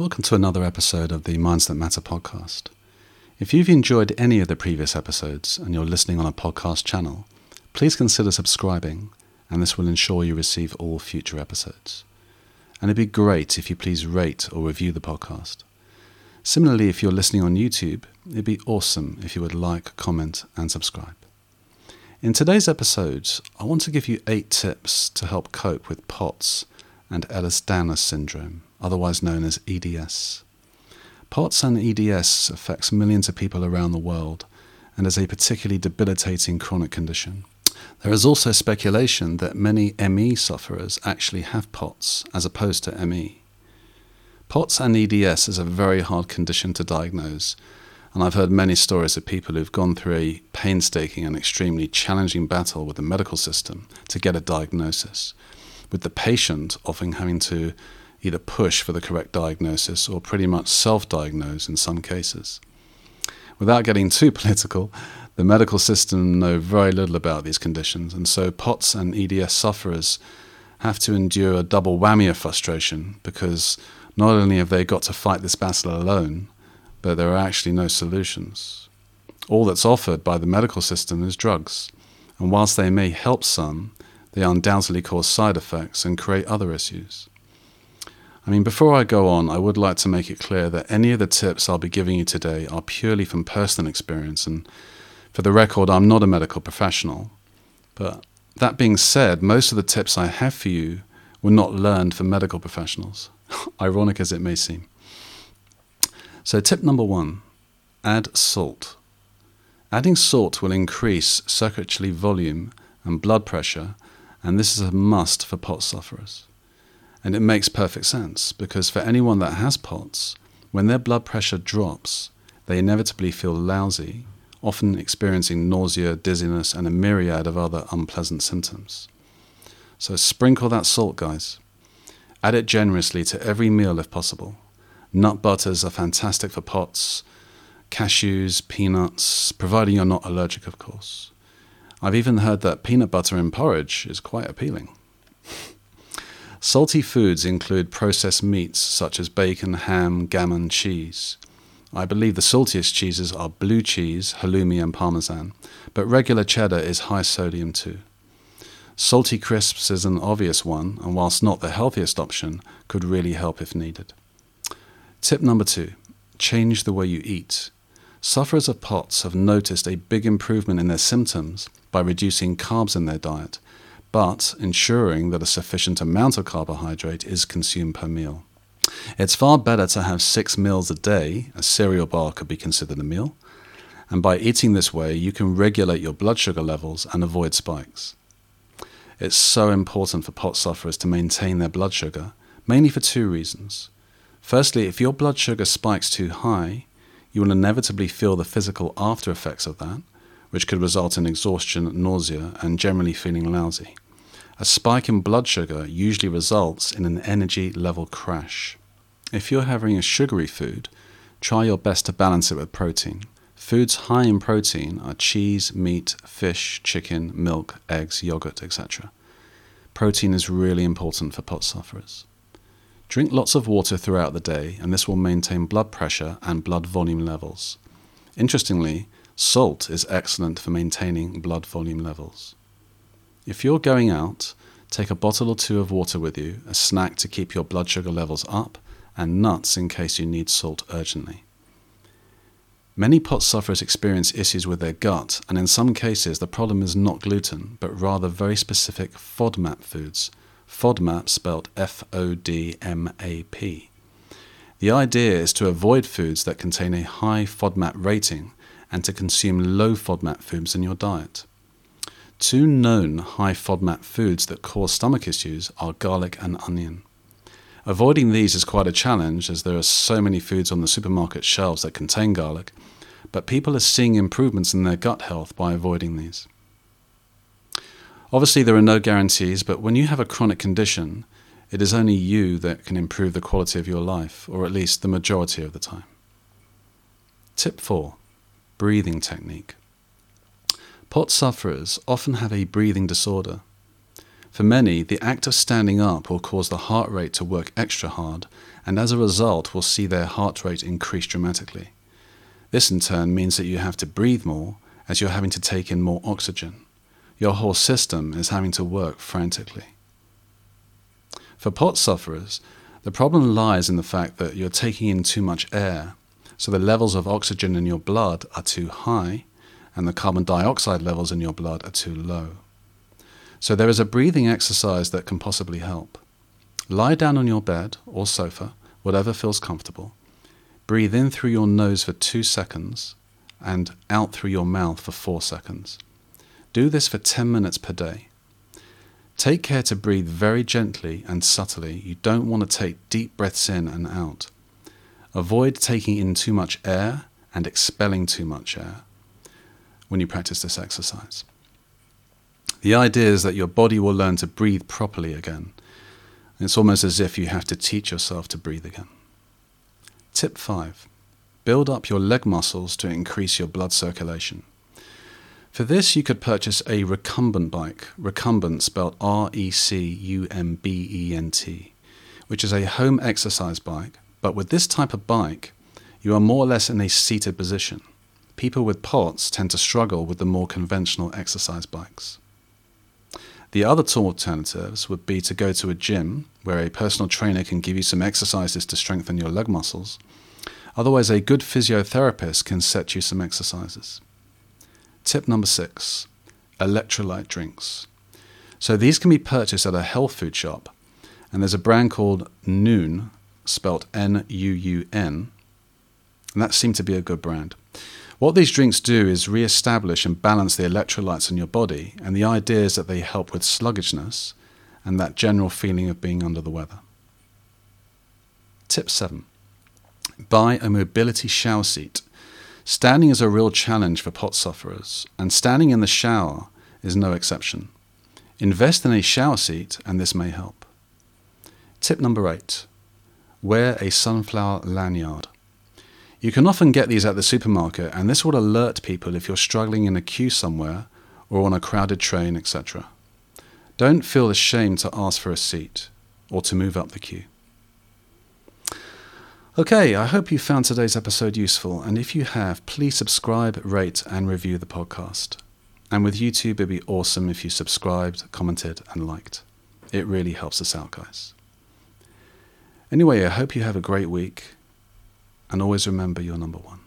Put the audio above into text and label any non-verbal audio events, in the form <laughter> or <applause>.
Welcome to another episode of the Minds That Matter podcast. If you've enjoyed any of the previous episodes and you're listening on a podcast channel, please consider subscribing, and this will ensure you receive all future episodes. And it'd be great if you please rate or review the podcast. Similarly, if you're listening on YouTube, it'd be awesome if you would like, comment, and subscribe. In today's episodes, I want to give you eight tips to help cope with POTS and Ehlers-Danlos syndrome otherwise known as EDS. POTS and EDS affects millions of people around the world and is a particularly debilitating chronic condition. There is also speculation that many ME sufferers actually have POTS as opposed to ME. POTS and EDS is a very hard condition to diagnose, and I've heard many stories of people who've gone through a painstaking and extremely challenging battle with the medical system to get a diagnosis, with the patient often having to either push for the correct diagnosis or pretty much self diagnose in some cases. Without getting too <laughs> political, the medical system know very little about these conditions, and so POTS and EDS sufferers have to endure a double whammy of frustration because not only have they got to fight this battle alone, but there are actually no solutions. All that's offered by the medical system is drugs, and whilst they may help some, they undoubtedly cause side effects and create other issues. I mean, before I go on, I would like to make it clear that any of the tips I'll be giving you today are purely from personal experience. And for the record, I'm not a medical professional. But that being said, most of the tips I have for you were not learned from medical professionals, <laughs> ironic as it may seem. So, tip number one add salt. Adding salt will increase circulatory volume and blood pressure, and this is a must for POTS sufferers. And it makes perfect sense because for anyone that has POTS, when their blood pressure drops, they inevitably feel lousy, often experiencing nausea, dizziness, and a myriad of other unpleasant symptoms. So sprinkle that salt, guys. Add it generously to every meal if possible. Nut butters are fantastic for POTS, cashews, peanuts, providing you're not allergic, of course. I've even heard that peanut butter in porridge is quite appealing. <laughs> Salty foods include processed meats such as bacon, ham, gammon, cheese. I believe the saltiest cheeses are blue cheese, halloumi, and parmesan, but regular cheddar is high sodium too. Salty crisps is an obvious one, and whilst not the healthiest option, could really help if needed. Tip number two change the way you eat. Sufferers of POTS have noticed a big improvement in their symptoms by reducing carbs in their diet but ensuring that a sufficient amount of carbohydrate is consumed per meal. It's far better to have six meals a day, a cereal bar could be considered a meal, and by eating this way, you can regulate your blood sugar levels and avoid spikes. It's so important for POTS sufferers to maintain their blood sugar, mainly for two reasons. Firstly, if your blood sugar spikes too high, you will inevitably feel the physical after effects of that, which could result in exhaustion, nausea, and generally feeling lousy. A spike in blood sugar usually results in an energy level crash. If you're having a sugary food, try your best to balance it with protein. Foods high in protein are cheese, meat, fish, chicken, milk, eggs, yogurt, etc. Protein is really important for POTS sufferers. Drink lots of water throughout the day, and this will maintain blood pressure and blood volume levels. Interestingly, Salt is excellent for maintaining blood volume levels. If you're going out, take a bottle or two of water with you, a snack to keep your blood sugar levels up, and nuts in case you need salt urgently. Many POTS sufferers experience issues with their gut, and in some cases, the problem is not gluten, but rather very specific FODMAP foods. FODMAP spelled F O D M A P. The idea is to avoid foods that contain a high FODMAP rating and to consume low FODMAP foods in your diet. Two known high FODMAP foods that cause stomach issues are garlic and onion. Avoiding these is quite a challenge as there are so many foods on the supermarket shelves that contain garlic, but people are seeing improvements in their gut health by avoiding these. Obviously, there are no guarantees, but when you have a chronic condition, it is only you that can improve the quality of your life, or at least the majority of the time. Tip 4 breathing technique. POTS sufferers often have a breathing disorder. For many, the act of standing up will cause the heart rate to work extra hard and as a result will see their heart rate increase dramatically. This in turn means that you have to breathe more as you're having to take in more oxygen. Your whole system is having to work frantically. For POTS sufferers, the problem lies in the fact that you're taking in too much air, so the levels of oxygen in your blood are too high and the carbon dioxide levels in your blood are too low. So there is a breathing exercise that can possibly help. Lie down on your bed or sofa, whatever feels comfortable. Breathe in through your nose for two seconds and out through your mouth for four seconds. Do this for 10 minutes per day. Take care to breathe very gently and subtly. You don't want to take deep breaths in and out. Avoid taking in too much air and expelling too much air when you practice this exercise. The idea is that your body will learn to breathe properly again. It's almost as if you have to teach yourself to breathe again. Tip 5 Build up your leg muscles to increase your blood circulation. For this, you could purchase a recumbent bike, recumbent spelled R E C U M B E N T, which is a home exercise bike. But with this type of bike, you are more or less in a seated position. People with POTS tend to struggle with the more conventional exercise bikes. The other two alternatives would be to go to a gym where a personal trainer can give you some exercises to strengthen your leg muscles. Otherwise, a good physiotherapist can set you some exercises. Tip number six electrolyte drinks. So these can be purchased at a health food shop, and there's a brand called Nuun, spelt N U U N, and that seemed to be a good brand. What these drinks do is re establish and balance the electrolytes in your body, and the idea is that they help with sluggishness and that general feeling of being under the weather. Tip 7 Buy a mobility shower seat. Standing is a real challenge for POTS sufferers, and standing in the shower is no exception. Invest in a shower seat, and this may help. Tip number 8 Wear a sunflower lanyard. You can often get these at the supermarket, and this will alert people if you're struggling in a queue somewhere or on a crowded train, etc. Don't feel ashamed to ask for a seat or to move up the queue. Okay, I hope you found today's episode useful, and if you have, please subscribe, rate, and review the podcast. And with YouTube, it'd be awesome if you subscribed, commented, and liked. It really helps us out, guys. Anyway, I hope you have a great week and always remember you're number one.